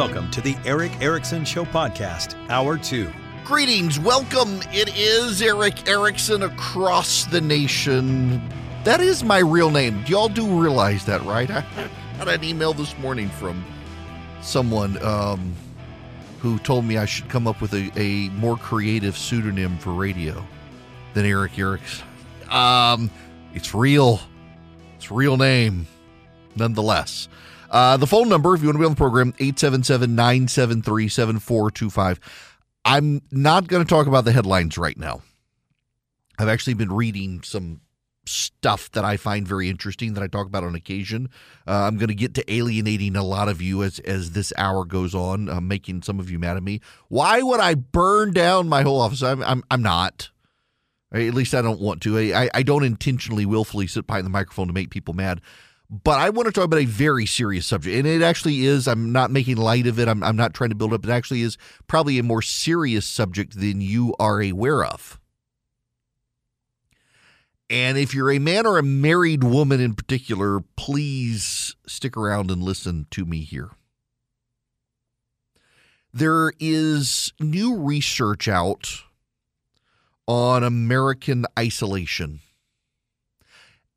Welcome to the Erick Erickson Show Podcast, Hour 2. Greetings, welcome. It is Erick Erickson across the nation. That is my real name. Y'all do realize that, right? I got an email this morning from someone um, who told me I should come up with a, a more creative pseudonym for radio than Erick Erickson. Um, it's real. It's real name, nonetheless. Uh, the phone number, if you want to be on the program, 877 973 7425. I'm not going to talk about the headlines right now. I've actually been reading some stuff that I find very interesting that I talk about on occasion. Uh, I'm going to get to alienating a lot of you as as this hour goes on, uh, making some of you mad at me. Why would I burn down my whole office? I'm I'm, I'm not. At least I don't want to. I, I don't intentionally, willfully sit behind the microphone to make people mad. But I want to talk about a very serious subject. And it actually is, I'm not making light of it. I'm, I'm not trying to build up. It actually is probably a more serious subject than you are aware of. And if you're a man or a married woman in particular, please stick around and listen to me here. There is new research out on American isolation.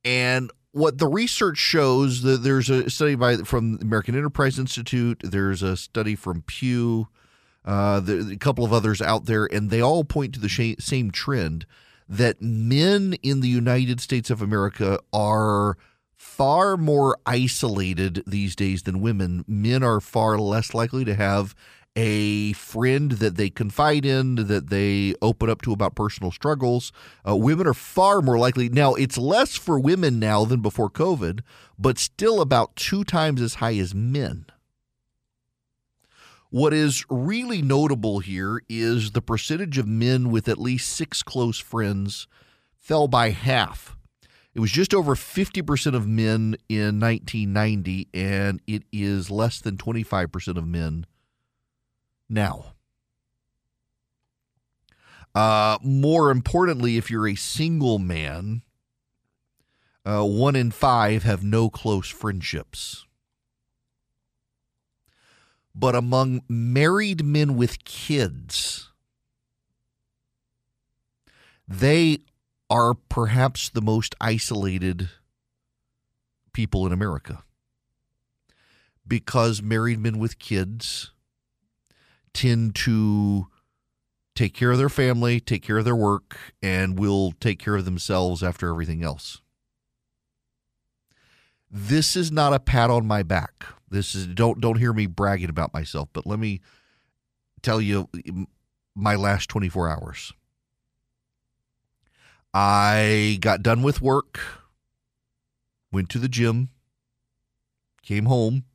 And what the research shows that there's a study by from the American Enterprise Institute, there's a study from Pew, uh, a couple of others out there, and they all point to the sh- same trend that men in the United States of America are far more isolated these days than women. Men are far less likely to have a friend that they confide in, that they open up to about personal struggles. Uh, women are far more likely. Now, it's less for women now than before COVID, but still about two times as high as men. What is really notable here is the percentage of men with at least six close friends fell by half. It was just over 50% of men in 1990, and it is less than 25% of men now. Uh, more importantly, if you're a single man, uh, one in five have no close friendships. But among married men with kids, they are perhaps the most isolated people in America. Because married men with kids tend to take care of their family, take care of their work, and will take care of themselves after everything else. This is not a pat on my back. This is don't don't hear me bragging about myself, but let me tell you my last 24 hours. I got done with work, went to the gym, came home,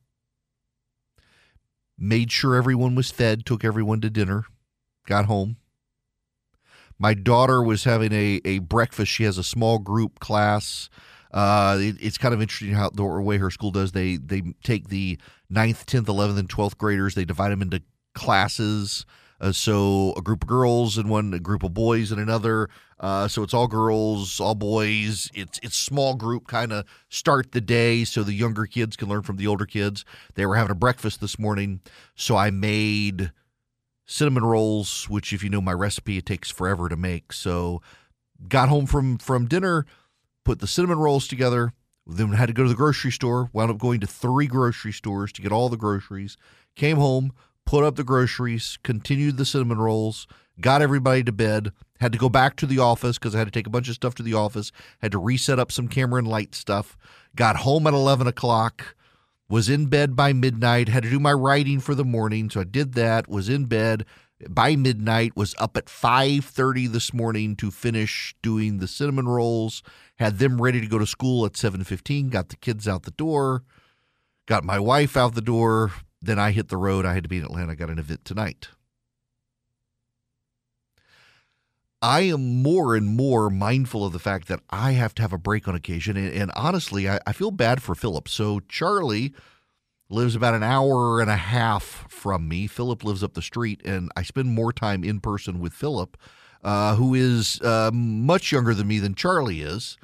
made sure everyone was fed, took everyone to dinner, got home. My daughter was having a, a breakfast. She has a small group class. Uh, it, it's kind of interesting how the way her school does. They they take the 9th, 10th, 11th, and 12th graders. They divide them into classes. Uh, so a group of girls and one, group of boys and another. Uh, so it's all girls, all boys. It's it's small group kind of start the day so the younger kids can learn from the older kids. They were having a breakfast this morning, so I made cinnamon rolls, which if you know my recipe, it takes forever to make. So got home from from dinner, put the cinnamon rolls together. Then had to go to the grocery store. Wound up going to three grocery stores to get all the groceries. Came home, put up the groceries, continued the cinnamon rolls, got everybody to bed, had to go back to the office because I had to take a bunch of stuff to the office, had to reset up some camera and light stuff, got home at 11 o'clock, was in bed by midnight, had to do my writing for the morning. So I did that, was in bed by midnight, was up at 5.30 this morning to finish doing the cinnamon rolls, had them ready to go to school at 7.15, got the kids out the door, got my wife out the door, then I hit the road. I had to be in Atlanta. I got an event tonight. I am more and more mindful of the fact that I have to have a break on occasion. And, and honestly, I, I, feel bad for Philip. So Charlie lives about an hour and a half from me. Philip lives up the street, and I spend more time in person with Philip, uh, who is uh, much younger than me than Charlie is.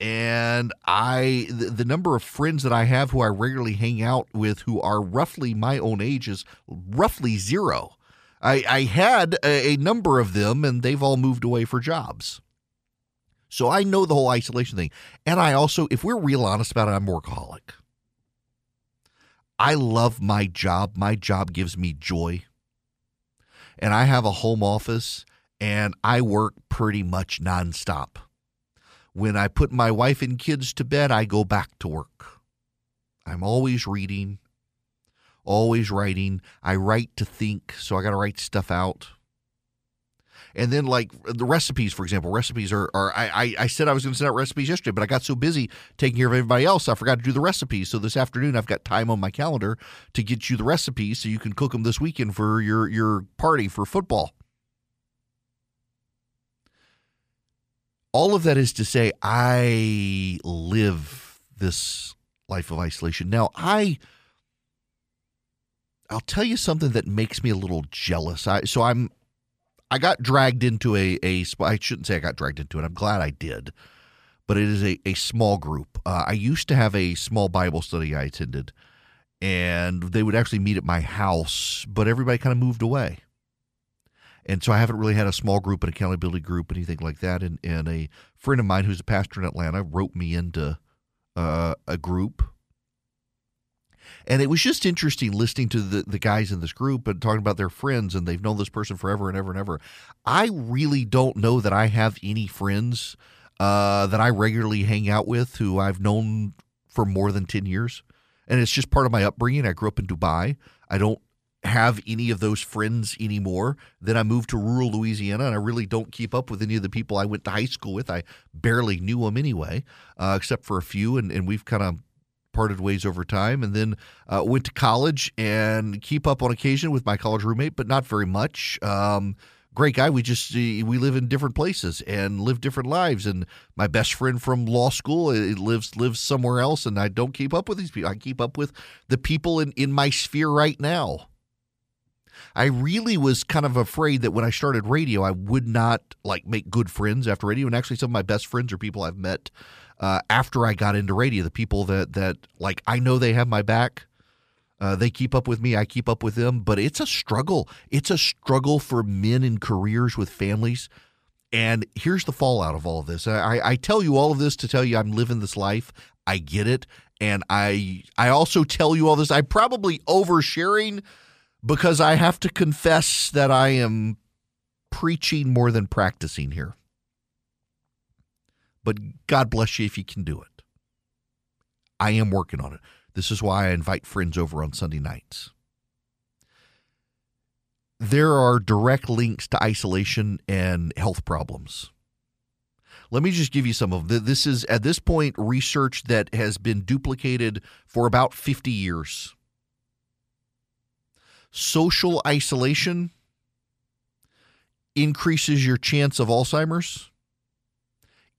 And I the, the, number of friends that I have who I regularly hang out with who are roughly my own age is roughly zero. I, I had a, a number of them, and they've all moved away for jobs. So I know the whole isolation thing, and I also, if we're real honest about it, I'm workaholic. I love my job. My job gives me joy. And I have a home office and I work pretty much nonstop. When I put my wife and kids to bed, I go back to work. I'm always reading, always writing. I write to think, so I got to write stuff out. And then, like the recipes, for example, recipes are, are I, I said I was going to send out recipes yesterday, but I got so busy taking care of everybody else, I forgot to do the recipes. So this afternoon, I've got time on my calendar to get you the recipes so you can cook them this weekend for your, your party for football. All of that is to say, I live this life of isolation. Now, I. I'll tell you something that makes me a little jealous. I so I'm I got dragged into a, a I shouldn't say I got dragged into it. I'm glad I did, but it is a, a small group. Uh, I used to have a small Bible study I attended, and they would actually meet at my house, but everybody kind of moved away. And so I haven't really had a small group, an accountability group, anything like that. And, and a friend of mine who's a pastor in Atlanta wrote me into uh, a group and it was just interesting listening to the, the guys in this group and talking about their friends and they've known this person forever and ever and ever. I really don't know that I have any friends uh, that I regularly hang out with who I've known for more than 10 years. And it's just part of my upbringing. I grew up in Dubai. I don't have any of those friends anymore. Then I moved to rural Louisiana, and I really don't keep up with any of the people I went to high school with. I barely knew them anyway, uh, except for a few, and, and we've kind of parted ways over time, and then uh, went to college and keep up on occasion with my college roommate, but not very much. Um, great guy. We just we live in different places and live different lives. And my best friend from law school lives lives somewhere else, and I don't keep up with these people. I keep up with the people in in my sphere right now. I really was kind of afraid that when I started radio, I would not like make good friends after radio. And actually, some of my best friends are people I've met uh, after I got into radio. The people that that like I know they have my back. Uh, they keep up with me. I keep up with them. But it's a struggle. It's a struggle for men in careers with families. And here's the fallout of all of this. I, I tell you all of this to tell you I'm living this life. I get it. And I I also tell you all this. I'm probably oversharing because I have to confess that I am preaching more than practicing here but God bless you if you can do it. I am working on it. This is why I invite friends over on Sunday nights. There are direct links to isolation and health problems. Let me just give you some of them. This is at this point research that has been duplicated for about 50 years. Social isolation increases your chance of Alzheimer's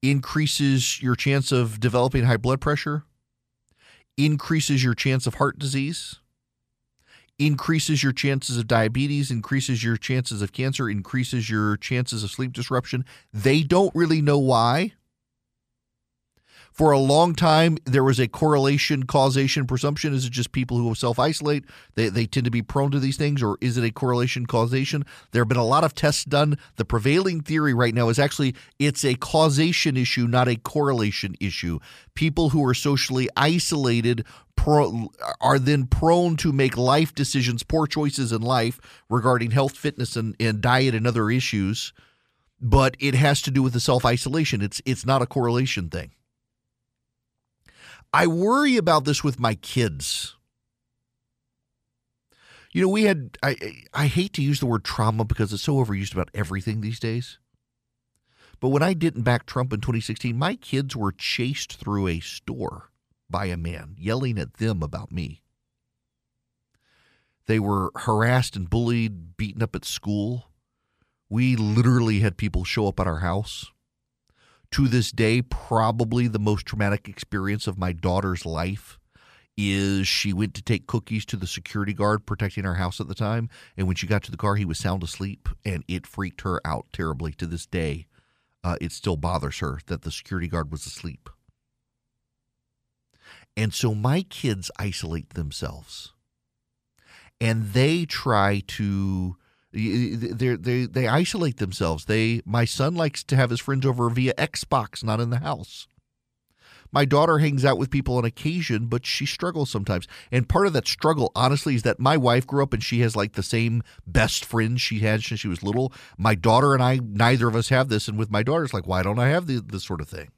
increases your chance of developing high blood pressure, increases your chance of heart disease, increases your chances of diabetes, increases your chances of cancer, increases your chances of sleep disruption. They don't really know why. For a long time, there was a correlation, causation, presumption. Is it just people who self isolate? They, they tend to be prone to these things, or is it a correlation, causation? There have been a lot of tests done. The prevailing theory right now is actually it's a causation issue, not a correlation issue. People who are socially isolated Pro, are then prone to make life decisions, poor choices in life regarding health, fitness, and, and diet and other issues. But it has to do with the self isolation. It's it's not a correlation thing. I worry about this with my kids. You know, we had I I hate to use the word trauma because it's so overused about everything these days. But when I didn't back Trump in 2016, my kids were chased through a store by a man yelling at them about me. They were harassed and bullied, beaten up at school. We literally had people show up at our house to this day, probably the most traumatic experience of my daughter's life is she went to take cookies to the security guard protecting our house at the time. And when she got to the car, he was sound asleep, and it freaked her out terribly. To this day, uh, it still bothers her that the security guard was asleep. And so my kids isolate themselves. And they try to they they they isolate themselves. They my son likes to have his friends over via Xbox, not in the house. My daughter hangs out with people on occasion, but she struggles sometimes. And part of that struggle, honestly, is that my wife grew up and she has like the same best friends she had since she was little. My daughter and I, neither of us have this. And with my daughter, it's like, why don't I have the, this sort of thing?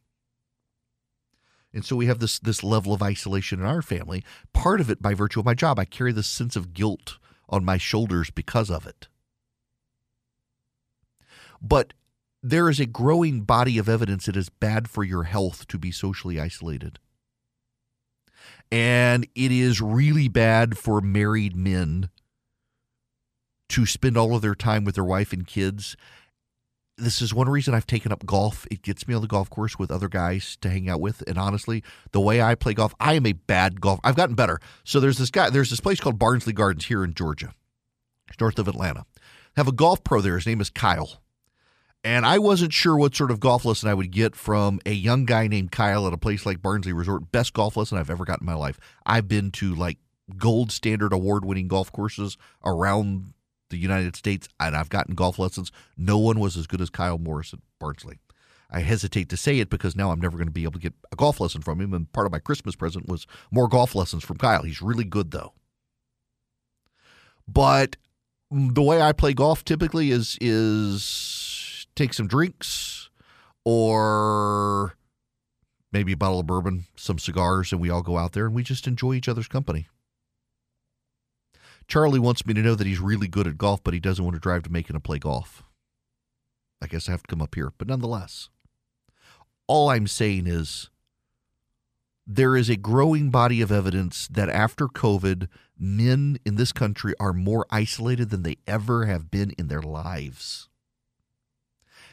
And so we have this this level of isolation in our family. Part of it by virtue of my job. I carry this sense of guilt on my shoulders because of it. But there is a growing body of evidence it is bad for your health to be socially isolated. And it is really bad for married men to spend all of their time with their wife and kids. This is one reason I've taken up golf. It gets me on the golf course with other guys to hang out with. And honestly, the way I play golf, I am a bad golf. I've gotten better. So there's this guy, there's this place called Barnsley Gardens here in Georgia, north of Atlanta. I have a golf pro there. His name is Kyle. And I wasn't sure what sort of golf lesson I would get from a young guy named Kyle at a place like Barnsley Resort. Best golf lesson I've ever gotten in my life. I've been to like gold standard award winning golf courses around the United States, and I've gotten golf lessons. No one was as good as Kyle Morris at Barnsley. I hesitate to say it because now I'm never going to be able to get a golf lesson from him. And part of my Christmas present was more golf lessons from Kyle. He's really good, though. But the way I play golf typically is is take some drinks or maybe a bottle of bourbon, some cigars, and we all go out there and we just enjoy each other's company. Charlie wants me to know that he's really good at golf, but he doesn't want to drive to Macon to play golf. I guess I have to come up here. But nonetheless, all I'm saying is there is a growing body of evidence that after COVID, men in this country are more isolated than they ever have been in their lives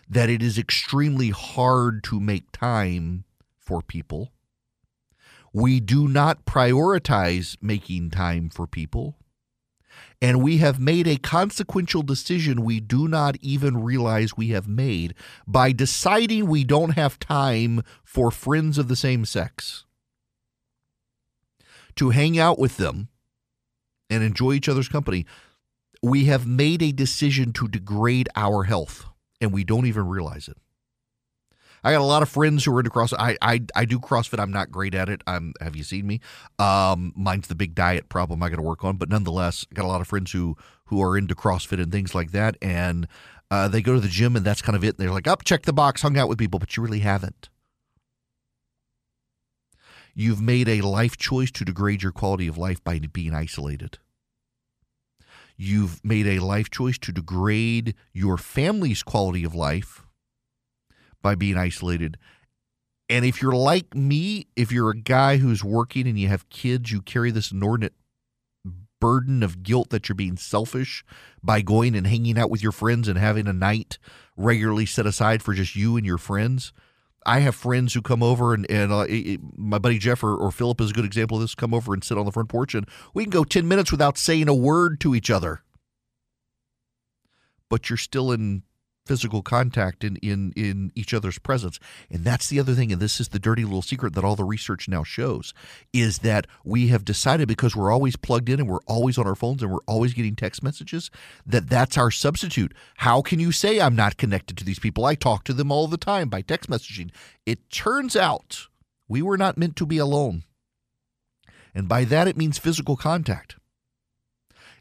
that it is extremely hard to make time for people. We do not prioritize making time for people. And we have made a consequential decision we do not even realize we have made by deciding we don't have time for friends of the same sex. To hang out with them and enjoy each other's company, we have made a decision to degrade our health and we don't even realize it. I got a lot of friends who are into CrossFit. I, I I do CrossFit. I'm not great at it. I'm have you seen me? Um, mine's the big diet problem I got to work on. But nonetheless, I got a lot of friends who who are into CrossFit and things like that. And uh, they go to the gym and that's kind of it. They're like, up, oh, check the box, hung out with people, but you really haven't. You've made a life choice to degrade your quality of life by being isolated. You've made a life choice to degrade your family's quality of life by being isolated. And if you're like me, if you're a guy who's working and you have kids, you carry this inordinate burden of guilt that you're being selfish by going and hanging out with your friends and having a night regularly set aside for just you and your friends. I have friends who come over and, and uh, my buddy Jeff or, or Philip is a good example of this. Come over and sit on the front porch and we can go 10 minutes without saying a word to each other. But you're still in physical contact in, in, in each other's presence. And that's the other thing, and this is the dirty little secret that all the research now shows, is that we have decided because we're always plugged in and we're always on our phones and we're always getting text messages, that that's our substitute. How can you say I'm not connected to these people? I talk to them all the time by text messaging. It turns out we were not meant to be alone. And by that, it means physical contact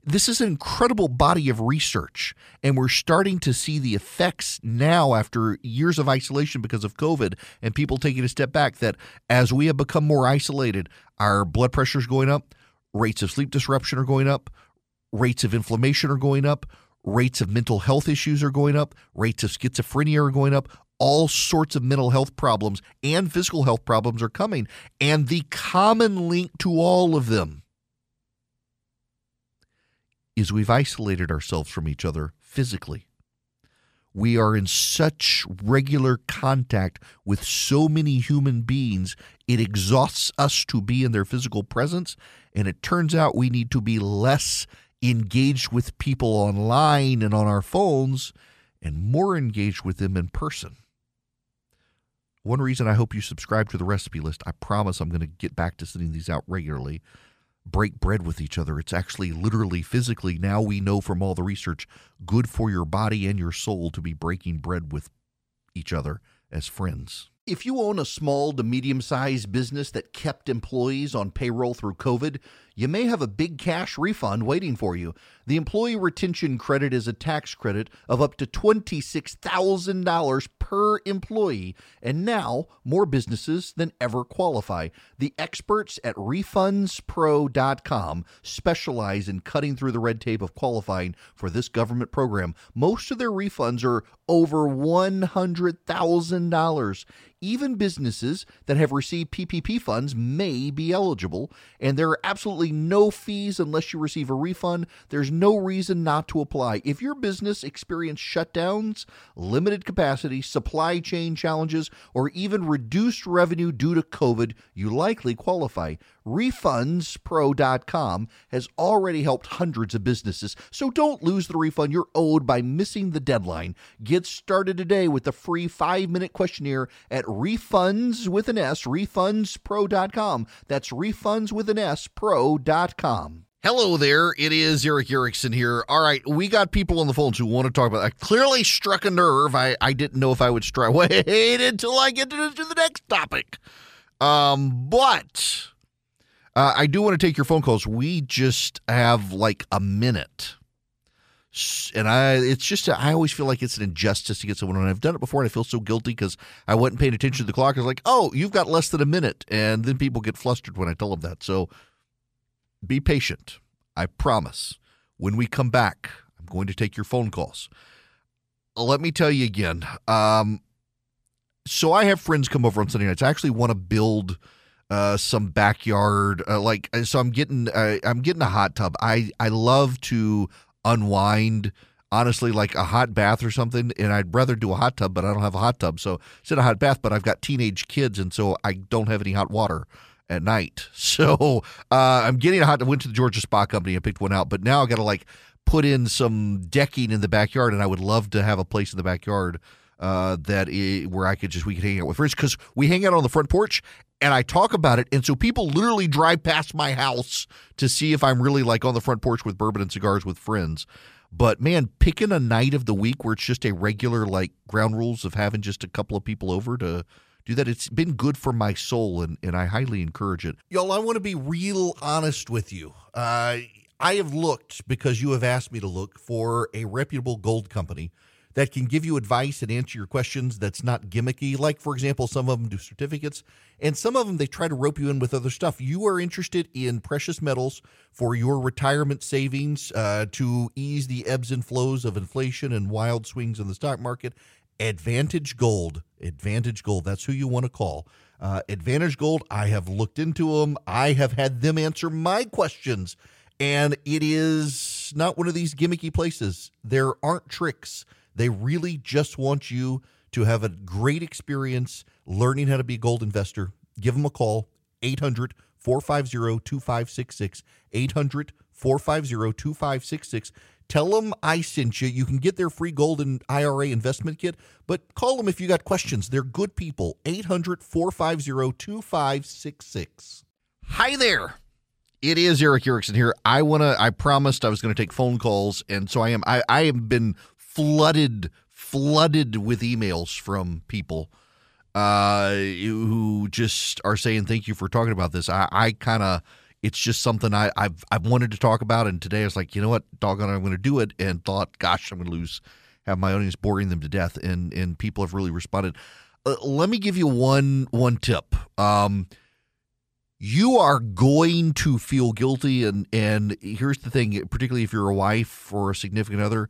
this is an incredible body of research, and we're starting to see the effects now after years of isolation because of COVID and people taking a step back. That as we have become more isolated, our blood pressure is going up, rates of sleep disruption are going up, rates of inflammation are going up, rates of mental health issues are going up, rates of schizophrenia are going up. All sorts of mental health problems and physical health problems are coming. And the common link to all of them is we've isolated ourselves from each other physically. We are in such regular contact with so many human beings, it exhausts us to be in their physical presence. And it turns out we need to be less engaged with people online and on our phones and more engaged with them in person. one reason I hope you subscribe to the recipe list. I promise I'm going to get back to sending these out regularly. Break bread with each other. It's actually literally physically, now we know from all the research, good for your body and your soul to be breaking bread with each other as friends. If you own a small to medium sized business that kept employees on payroll through COVID, you may have a big cash refund waiting for you. The Employee Retention Credit is a tax credit of up to $26,000 per employee, and now more businesses than ever qualify. The experts at RefundsPro.com specialize in cutting through the red tape of qualifying for this government program. Most of their refunds are over $100,000. Even businesses that have received PPP funds may be eligible, and there are absolutely no fees unless you receive a refund. There's no reason not to apply. If your business experienced shutdowns, limited capacity, supply chain challenges, or even reduced revenue due to COVID, you likely qualify. RefundsPro.com has already helped hundreds of businesses, so don't lose the refund you're owed by missing the deadline. Get started today with the free five minute questionnaire at refunds with an S, refundspro.com. That's refunds with an S, pro.com. Hello there. It is Erick Erickson here. All right, we got people on the phones who want to talk about. I clearly struck a nerve. I, I didn't know if I would strike. Wait until I get to, to the next topic. Um, but uh, I do want to take your phone calls. We just have like a minute and I it's just I always feel like it's an injustice to get someone on. I've done it before and I feel so guilty because I wasn't paying attention to the clock. I was like, oh, you've got less than a minute, and then people get flustered when I tell them that. So be patient. I promise. When we come back, I'm going to take your phone calls. Let me tell you again. Um, so I have friends come over on Sunday nights. I actually want to build uh, some backyard uh, like so i'm getting uh, i'm getting a hot tub. I i love to unwind honestly like a hot bath or something and i'd rather do a hot tub but i don't have a hot tub. So instead of a hot bath but i've got teenage kids and so i don't have any hot water at night. So uh, i'm getting a hot I went to the georgia spa company and picked one out but now i gotta like put in some decking in the backyard and i would love to have a place in the backyard uh, that is, where I could just we could hang out with friends because we hang out on the front porch and I talk about it. And so people literally drive past my house to see if I'm really like on the front porch with bourbon and cigars with friends. But man, picking a night of the week where it's just a regular like ground rules of having just a couple of people over to do that, it's been good for my soul and, and I highly encourage it. Y'all, I want to be real honest with you. Uh, I have looked because you have asked me to look for a reputable gold company that can give you advice and answer your questions that's not gimmicky. Like, for example, some of them do certificates, and some of them they try to rope you in with other stuff. You are interested in precious metals for your retirement savings uh, to ease the ebbs and flows of inflation and wild swings in the stock market. Advantage Gold. Advantage Gold. That's who you want to call. Uh, Advantage Gold, I have looked into them. I have had them answer my questions. And it is not one of these gimmicky places. There aren't tricks. They really just want you to have a great experience learning how to be a gold investor. Give them a call, 800 450 2566. 800 450 2566. Tell them I sent you. You can get their free gold and IRA investment kit, but call them if you got questions. They're good people. 800 450 2566. Hi there. It is Erick Erickson here. I want to, I promised I was going to take phone calls, and so I am. I, I have been flooded flooded with emails from people uh, who just are saying thank you for talking about this. I, I kind of it's just something I, I've I've wanted to talk about, and today I was like, you know what, doggone, I'm going to do it, and thought, gosh, I'm going to lose have my audience boring them to death, and and people have really responded. Uh, let me give you one one tip. Um, you are going to feel guilty, and and here's the thing, particularly if you're a wife or a significant other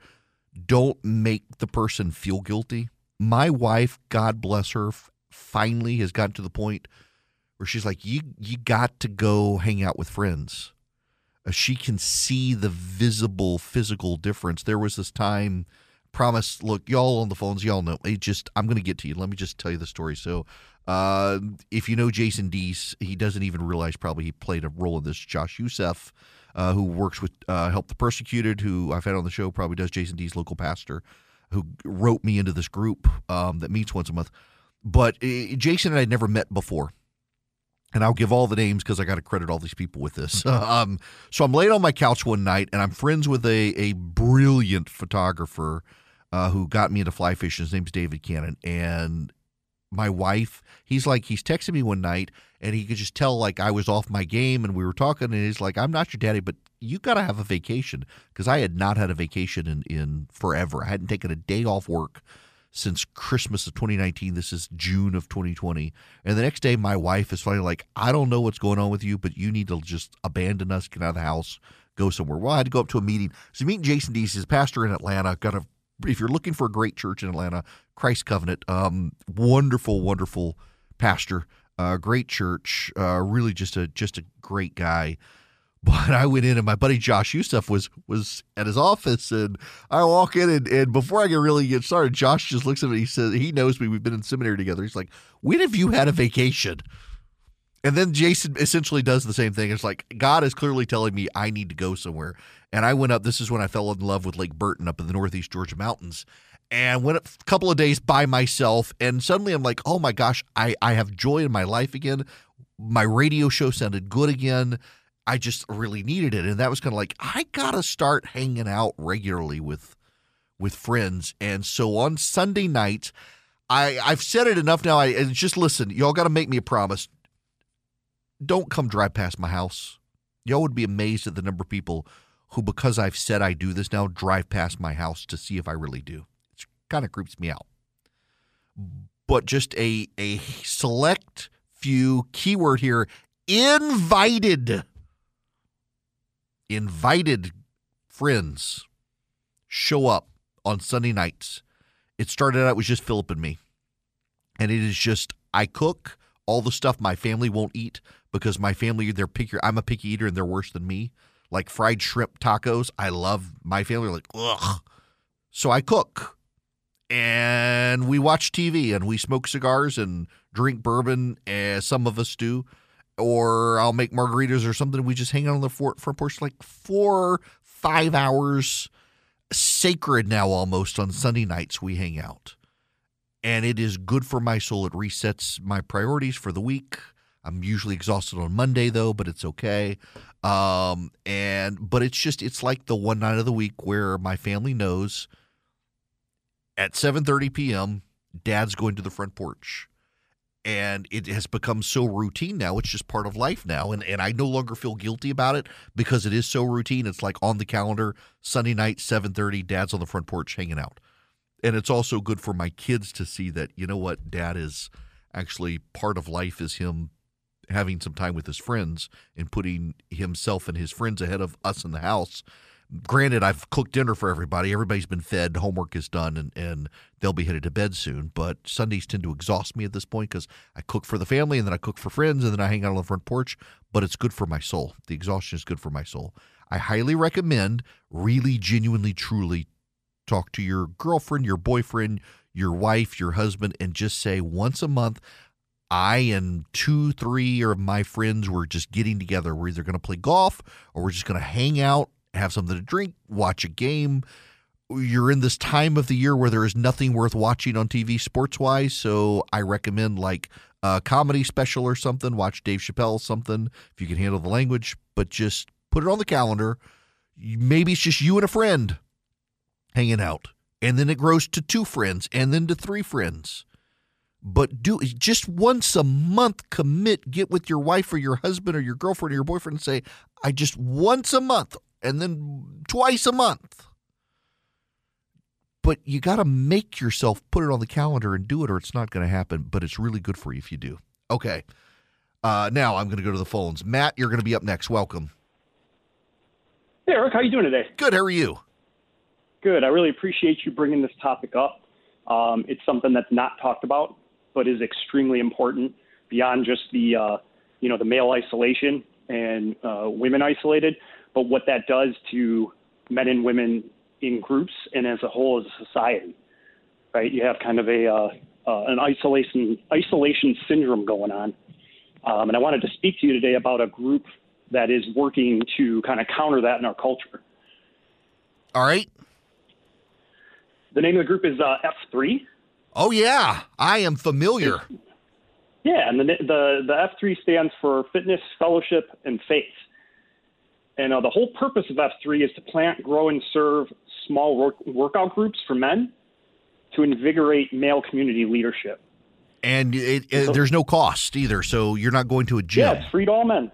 don't make the person feel guilty. My wife, God bless her, finally has gotten to the point where she's like, "You you got to go hang out with friends." Uh, she can see the visible physical difference. There was this time. Promise, look, y'all on the phones, y'all know. It just, I'm going to get to you. Let me just tell you the story. So, uh, if you know Jason Dees, he doesn't even realize probably he played a role in this. Josh Youssef uh, who works with uh, Help the Persecuted, who I've had on the show, probably does Jason Dees local pastor, who wrote me into this group um, that meets once a month. but uh, Jason and I had never met before. And I'll give all the names because I got to credit all these people with this. um, so I'm laying on my couch one night, and I'm friends with a a brilliant photographer uh, who got me into fly fishing. His name's David Cannon, and my wife. He's like he's texting me one night, and he could just tell like I was off my game, and we were talking, and he's like, "I'm not your daddy, but you got to have a vacation," because I had not had a vacation in in forever. I hadn't taken a day off work since Christmas of 2019. This is June of 2020. And the next day, my wife is finally like, I don't know what's going on with you, but you need to just abandon us, get out of the house, go somewhere. Well, I had to go up to a meeting. So meeting Jason Dees, his pastor in Atlanta. Got a if you're looking for a great church in Atlanta, Christ Covenant, um, wonderful, wonderful pastor, uh, great church, uh, really just a just a great guy. But I went in and my buddy Josh Youssef was was at his office and I walk in and, and before I can really get started, Josh just looks at me. He says he knows me. We've been in seminary together. He's like, "When have you had a vacation?" And then Jason essentially does the same thing. It's like God is clearly telling me I need to go somewhere. And I went up. This is when I fell in love with Lake Burton up in the Northeast Georgia mountains, and went a couple of days by myself. And suddenly I'm like, oh my gosh, I I have joy in my life again. My radio show sounded good again. I just really needed it, and that was kind of like I gotta start hanging out regularly with with friends. And so on Sunday nights, I I've said it enough now. I just listen, y'all got to make me a promise. Don't come drive past my house. Y'all would be amazed at the number of people who, because I've said I do this now, drive past my house to see if I really do. It kind of creeps me out. But just a a select few keyword here invited invited friends show up on Sunday nights. It started out with just Philip and me. And it is just I cook all the stuff my family won't eat because my family they're picky. I'm a picky eater and they're worse than me. Like fried shrimp tacos, I love my family like ugh. So I cook. And we watch TV and we smoke cigars and drink bourbon as some of us do or I'll make margaritas or something. We just hang out on the front porch like four, five hours. Sacred now almost on Sunday nights we hang out. And it is good for my soul. It resets my priorities for the week. I'm usually exhausted on Monday though, but it's okay. Um, and but it's just it's like the one night of the week where my family knows at 7:30 p.m. Dad's going to the front porch and it has become so routine now it's just part of life now and, and i no longer feel guilty about it because it is so routine it's like on the calendar sunday night 7.30 dad's on the front porch hanging out and it's also good for my kids to see that you know what dad is actually part of life is him having some time with his friends and putting himself and his friends ahead of us in the house granted, I've cooked dinner for everybody. Everybody's been fed. Homework is done, and, and they'll be headed to bed soon. But Sundays tend to exhaust me at this point because I cook for the family, and then I cook for friends, and then I hang out on the front porch. But it's good for my soul. The exhaustion is good for my soul. I highly recommend, really, genuinely, truly talk to your girlfriend, your boyfriend, your wife, your husband, and just say once a month, I and two, three of my friends were just getting together. We're either going to play golf or we're just going to hang out have something to drink, watch a game. You're in this time of the year where there is nothing worth watching on TV sports wise. So I recommend like a comedy special or something. Watch Dave Chappelle something if you can handle the language, but just put it on the calendar. Maybe it's just you and a friend hanging out. And then it grows to two friends and then to three friends. But do just once a month commit, get with your wife or your husband or your girlfriend or your boyfriend and say, I just once a month and then twice a month. But you got to make yourself put it on the calendar and do it, or it's not going to happen. But it's really good for you if you do. Okay. Uh, now I'm going to go to the phones. Matt, you're going to be up next. Welcome. Hey, Erick. How you doing today? Good. How are you? Good. I really appreciate you bringing this topic up. Um, it's something that's not talked about, but is extremely important beyond just the uh, you know the male isolation and uh, women isolated but what that does to men and women in groups and as a whole as a society, right? You have kind of a uh, uh, an isolation isolation syndrome going on, um, and I wanted to speak to you today about a group that is working to kind of counter that in our culture. All right. The name of the group is uh, F3. Oh yeah, I am familiar. Yeah, and the the the F3 stands for Fitness, Fellowship, and Faith. And uh, the whole purpose of F3 is to plant, grow, and serve small work, workout groups for men to invigorate male community leadership. And it, it, there's no cost either, so you're not going to a gym. Yeah, it's free to all men.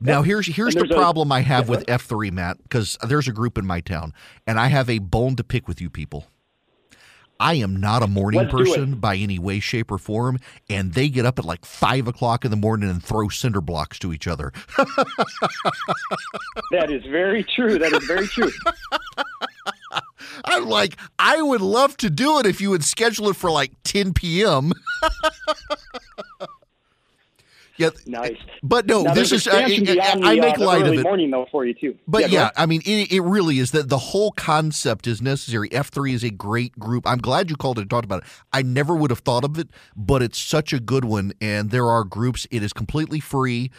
Now here's here's the problem I have with F3, Matt, because there's a group in my town, and I have a bone to pick with you people. I am not a morning Let's person by any way, shape, or form, and they get up at like five o'clock in the morning and throw cinder blocks to each other. That is very true. That is very true. I'm like, I would love to do it if you would schedule it for like 10 p.m. yeah, Nice. but no, Now, this is I, I- beyond I the, make uh, the light of it. morning though for you too. But go yeah. I mean, it, it really is that the whole concept is necessary. F3 is a great group. I'm glad you called it and talked about it. I never would have thought of it, but it's such a good one. And there are groups, it is completely free.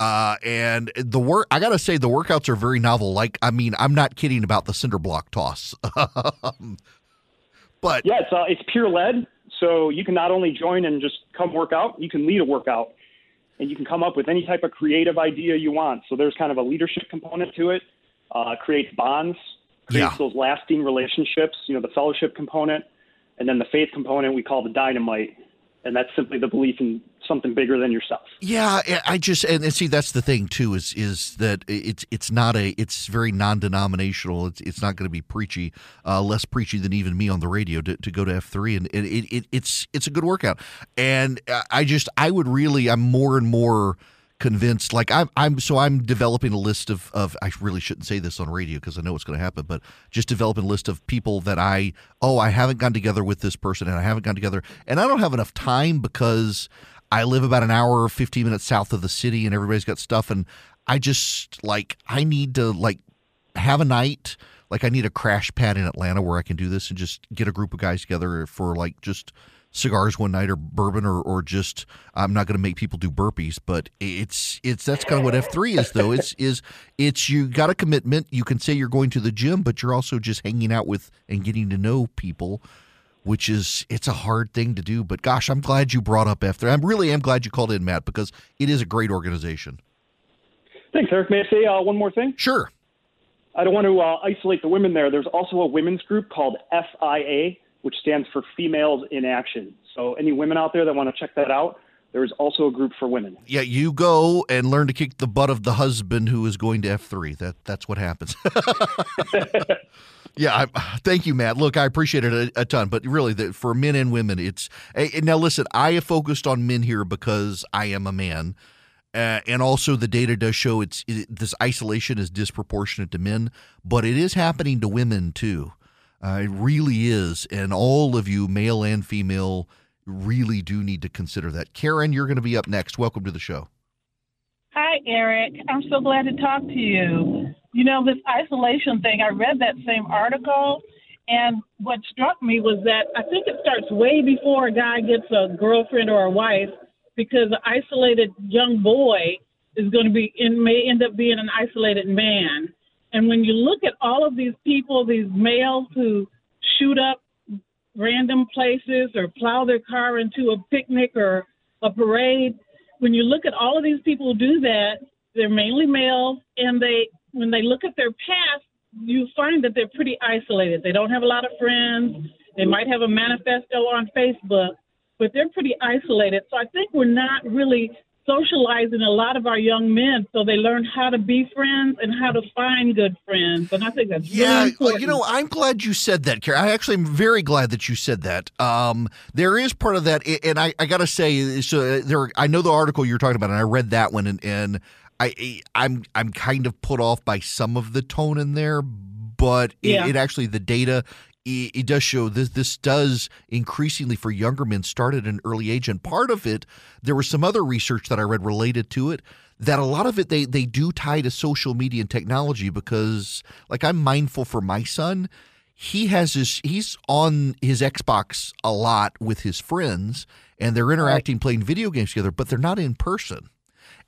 Uh, and the work, I got to say, the workouts are very novel. Like, I mean, I'm not kidding about the cinder block toss. but Yeah, it's uh, it's pure lead. So you can not only join and just come work out, you can lead a workout, and you can come up with any type of creative idea you want. So there's kind of a leadership component to it. Uh, creates bonds, creates Yeah. those lasting relationships. You know, the fellowship component, and then the faith component we call the dynamite, and that's simply the belief in something bigger than yourself. Yeah, I- just and, and see that's the thing too is is that it's it's not a it's very non-denominational. It's it's not going to be preachy, uh, less preachy than even me on the radio to, to go to F three, and it, it, it it's it's a good workout. And uh, I just I would really I'm more and more convinced like I'm I'm so I'm developing a list of of I really shouldn't say this on radio because I know what's going to happen but just developing a list of people that I oh I haven't gone together with this person and I haven't gone together and I don't have enough time because I live about an hour or 15 minutes south of the city and everybody's got stuff and I just like I need to like have a night. Like I need a crash pad in Atlanta where I can do this and just get a group of guys together for like just cigars one night or bourbon or or just I'm not going to make people do burpees but it's it's that's kind of what F3 is though. It's is it's you got a commitment. You can say you're going to the gym but you're also just hanging out with and getting to know people which is it's a hard thing to do. But gosh I'm glad you brought up F3 I really am glad you called in Matt because it is a great organization. Thanks, Erick. May I say uh, one more thing? sure. I don't want to uh, isolate the women there. There's also a women's group called FIA, which stands for Females in Action. So, any women out there that want to check that out, there is also a group for women. Yeah, you go and learn to kick the butt of the husband who is going to F three. That that's what happens. yeah, I, thank you, Matt. Look, I appreciate it a, a ton, but really, the, for men and women, it's now. Listen, I have focused on men here because I am a man, uh, and also the data does show it's it, this isolation is disproportionate to men, but it is happening to women too. Uh, it really is, and all of you, male and female, really do need to consider that. Karen, you're going to be up next. Welcome to the show. Hi, Erick. I'm so glad to talk to you. You know, this isolation thing, I read that same article, and what struck me was that I think it starts way before a guy gets a girlfriend or a wife because an isolated young boy is going to be and may end up being an isolated man. And when you look at all of these people, these males who shoot up random places or plow their car into a picnic or a parade, when you look at all of these people who do that, they're mainly male, and they when they look at their past, you find that they're pretty isolated. They don't have a lot of friends. They might have a manifesto on Facebook, but they're pretty isolated. So I think we're not really socializing a lot of our young men so they learn how to be friends and how to find good friends. And I think that's Yeah, really important. you know, I'm glad you said that, Karen. I actually am very glad that you said that. Um, there is part of that, and I, I got to say, so there. I know the article you're talking about, and I read that one, and, and I, I'm, I'm kind of put off by some of the tone in there, but it, Yeah. it actually the data. It it does show this. This does increasingly for younger men start at an early age, and part of it, there was some other research that I read related to it that a lot of it they they do tie to social media and technology because like I'm mindful for my son he has his he's on his Xbox a lot with his friends and they're interacting playing video games together but they're not in person.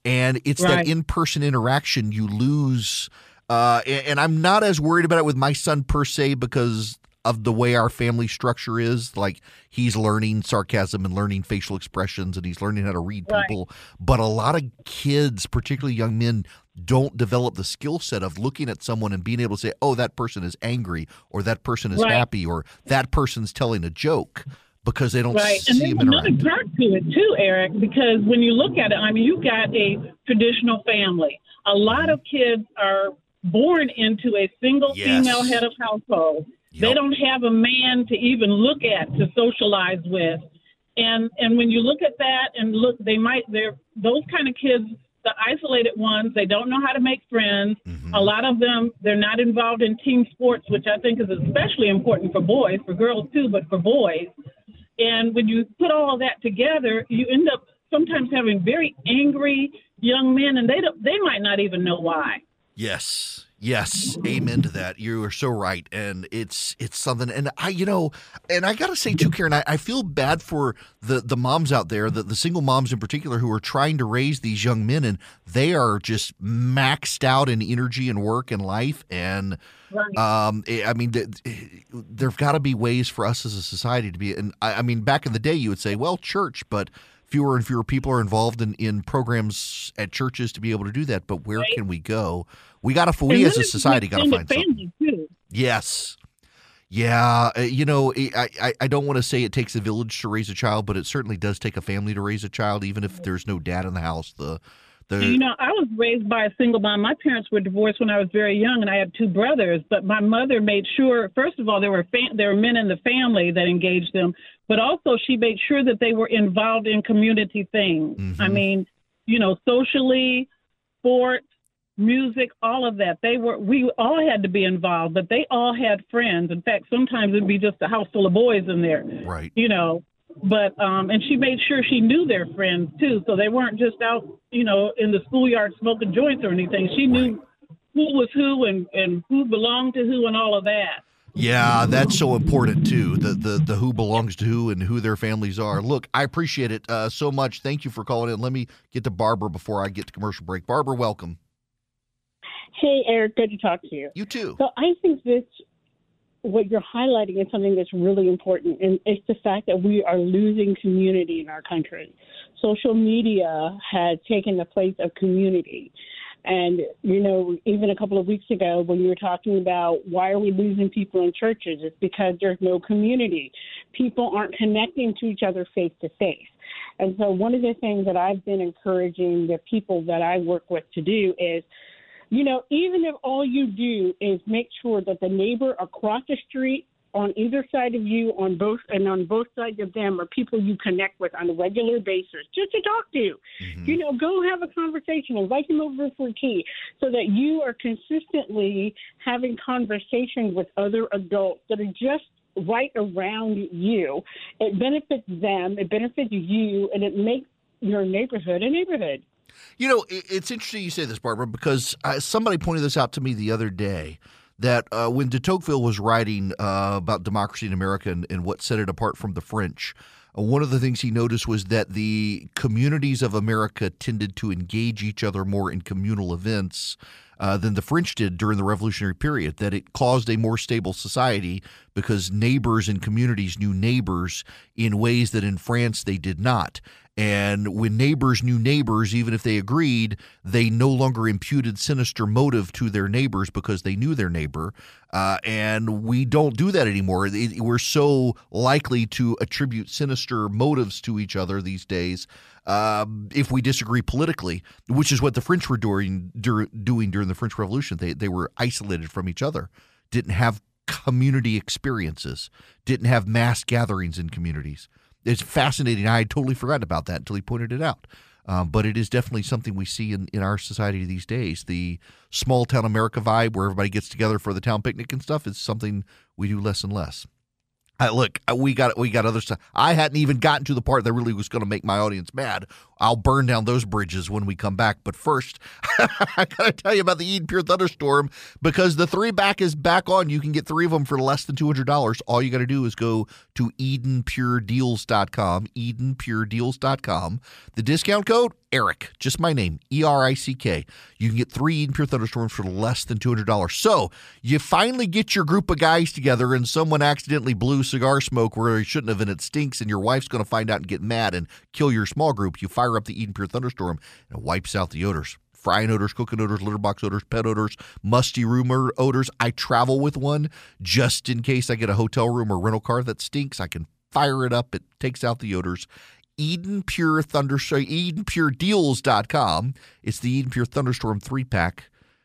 And it's that in-person interaction you lose uh, and I'm not as worried about it with my son per se because of the way our family structure is. Like he's learning sarcasm and learning facial expressions, and he's learning how to read Right. people. But a lot of kids, particularly young men, don't develop the skill set of looking at someone and being able to say, "Oh, that person is angry," or "That person is Right. happy," or "That person's telling a joke," because they don't Right. And see there's him another part to it too, Erick, because when you look at it, I mean, you've got a traditional family. A lot mm-hmm. of kids are born into a single Yes. female head of household. They don't have a man to even look at to socialize with. And and when you look at that and look, they might they're those kind of kids, the isolated ones, they don't know how to make friends. Mm-hmm. A lot of them they're not involved in team sports, which I think is especially important for boys, for girls too, but for boys. And when you put all of that together, you end up sometimes having very angry young men, and they don't, they might not even know why. Yes. Yes. Amen to that. You are so right. And it's it's something and I you know, and I gotta say too, Karen, I, I feel bad for the the moms out there, the, the single moms in particular who are trying to raise these young men and they are just maxed out in energy and work and life and um, I mean, there've got to be ways for us as a society to be. And I, I mean, back in the day, you would say, well, church, but fewer and fewer people are involved in, in programs at churches to be able to do that. But where can we go? We got to, we as a society, got to find something. Too. Yes. Yeah, uh, you know, I, I, I don't want to say it takes a village to raise a child, but it certainly does take a family to raise a child, even if there's no dad in the house. The the you know, I was raised by a single mom. My parents were divorced when I was very young, and I had two brothers. But my mother made sure, first of all, there were fam- there were men in the family that engaged them, but also she made sure that they were involved in community things. I Mhm. mean, you know, socially, sports, music, all of that. They were we all had to be involved, but they all had friends. In fact, sometimes it'd be just a house full of boys in there right. you know but um and she made sure she knew their friends too so they weren't just out you know in the schoolyard smoking joints or anything she knew who was who and and who belonged to who and all of that Yeah, that's so important too. The the the who belongs to who and who their families are. Look, I appreciate it uh, so much. Thank you for calling in. Let me get to Barbara before I get to commercial break. Barbara, welcome. Hey, Erick, good to talk to you. You too. So I think this, what you're highlighting is something that's really important, and it's the fact that we are losing community in our country. Social media has taken the place of community. And, you know, even a couple of weeks ago when you were talking about why are we losing people in churches, it's because there's no community. People aren't connecting to each other face to face. And so one of the things that I've been encouraging the people that I work with to do is you know, even if all you do is make sure that the neighbor across the street on either side of you on both and on both sides of them are people you connect with on a regular basis just to talk to. Mhm. you know go have a conversation invite them over for tea so that you are consistently having conversations with other adults that are just right around you. It benefits them it benefits you and it makes your neighborhood a neighborhood. You know, it's interesting you say this, Barbara, because uh, somebody pointed this out to me the other day that uh, when de Tocqueville was writing uh, about democracy in America and, and what set it apart from the French, uh, one of the things he noticed was that the communities of America tended to engage each other more in communal events uh, than the French did during the Revolutionary period, that it caused a more stable society because neighbors and communities knew neighbors in ways that in France they did not. And when neighbors knew neighbors, even if they agreed, they no longer imputed sinister motive to their neighbors because they knew their neighbor. Uh, and we don't do that anymore. We're so likely to attribute sinister motives to each other these days um, if we disagree politically, which is what the French were doing, dur- doing during the French Revolution. They, they were isolated from each other, didn't have community experiences, didn't have mass gatherings in communities. It's fascinating. I totally forgotten about that until he pointed it out. Um, but it is definitely something we see in, in our society these days. The small town America vibe, where everybody gets together for the town picnic and stuff, is something we do less and less. Uh, look, we got we got other stuff. I hadn't even gotten to the part that really was going to make my audience mad. I'll burn down those bridges when we come back. But first, I got to tell you about the Eden Pure Thunderstorm because the three back is back on. You can get three of them for less than $200. All you got to do is go to EdenPureDeals.com, EdenPureDeals.com. The discount code Erick, just my name, E R I C K. You can get three Eden Pure Thunderstorms for less than $200. So you finally get your group of guys together and someone accidentally blew cigar smoke where he shouldn't have and it stinks and your wife's going to find out and get mad and kill your small group. You fire up the Eden Pure Thunderstorm and it wipes out the odors frying odors, cooking odors, litter box odors, pet odors, musty room odors. I travel with one just in case I get a hotel room or rental car that stinks. I can fire it up. It takes out the odors. Eden Pure Thunderstorm, EdenPureDeals.com. It's the Eden Pure Thunderstorm three pack.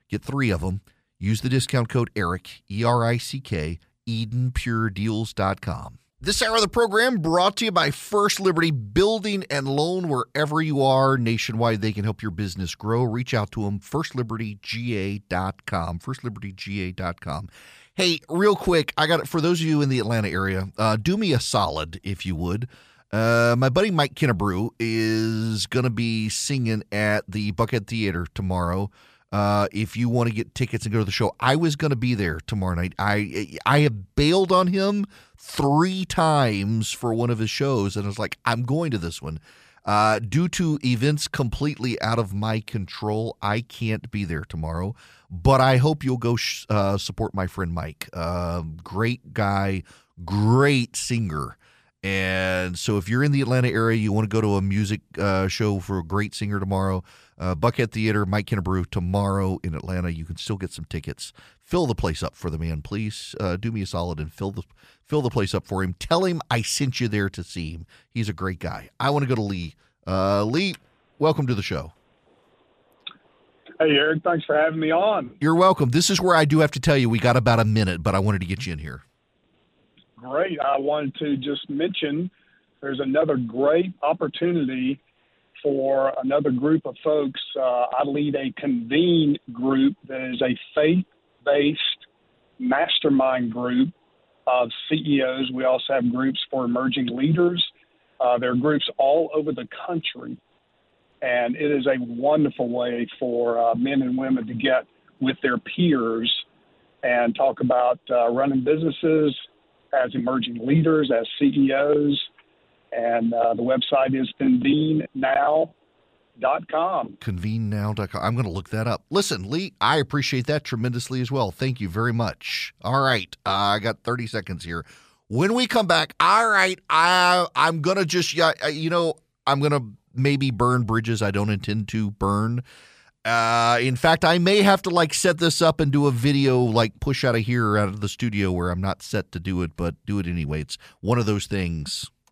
Get three of them. Use the discount code ERICK, E R I C K, EdenPureDeals.com. This hour of the program brought to you by First Liberty Building and Loan wherever you are nationwide. They can help your business grow. Reach out to them, firstlibertyga.com, firstlibertyga.com. Hey, real quick, I got it for those of you in the Atlanta area. Uh, do me a solid, if you would. Uh, my buddy Mike Kinnebrew is going to be singing at the Buckhead Theater tomorrow. Uh, if you want to get tickets and go to the show, I was going to be there tomorrow night. I I have bailed on him three times for one of his shows, and I was like, I'm going to this one. Uh, due to events completely out of my control, I can't be there tomorrow. But I hope you'll go sh- uh, support my friend Mike. Uh, great guy, great singer. And so, if you're in the Atlanta area, you want to go to a music uh, show for a great singer tomorrow, uh, Buckhead Theater, Mike Kinnebrew tomorrow in Atlanta. You can still get some tickets. Fill the place up for the man, please. Uh, do me a solid and fill the fill the place up for him. Tell him I sent you there to see him. He's a great guy. I want to go to Lee. Uh, Lee, welcome to the show. Hey, Erick. Thanks for having me on. You're welcome. This is where I do have to tell you we got about a minute, but I wanted to get you in here. Great. I wanted to just mention there's another great opportunity for another group of folks. Uh, I lead a convene group that is a faith based mastermind group of CEOs. We also have groups for emerging leaders. Uh, there are groups all over the country. And it is a wonderful way for uh, men and women to get with their peers and talk about uh, running businesses as emerging leaders, as CEOs. And uh, the website is convenenow.com. Convenenow.com. I'm going to look that up. Listen, Lee, I appreciate that tremendously as well. Thank you very much. All right. Uh, I got 30 seconds here. When we come back, all right, I, I'm going to just, yeah, you know, I'm going to maybe burn bridges I don't intend to burn. Uh, in fact, I may have to like set this up and do a video, like push out of here out of the studio where I'm not set to do it, but do it anyway. It's one of those things.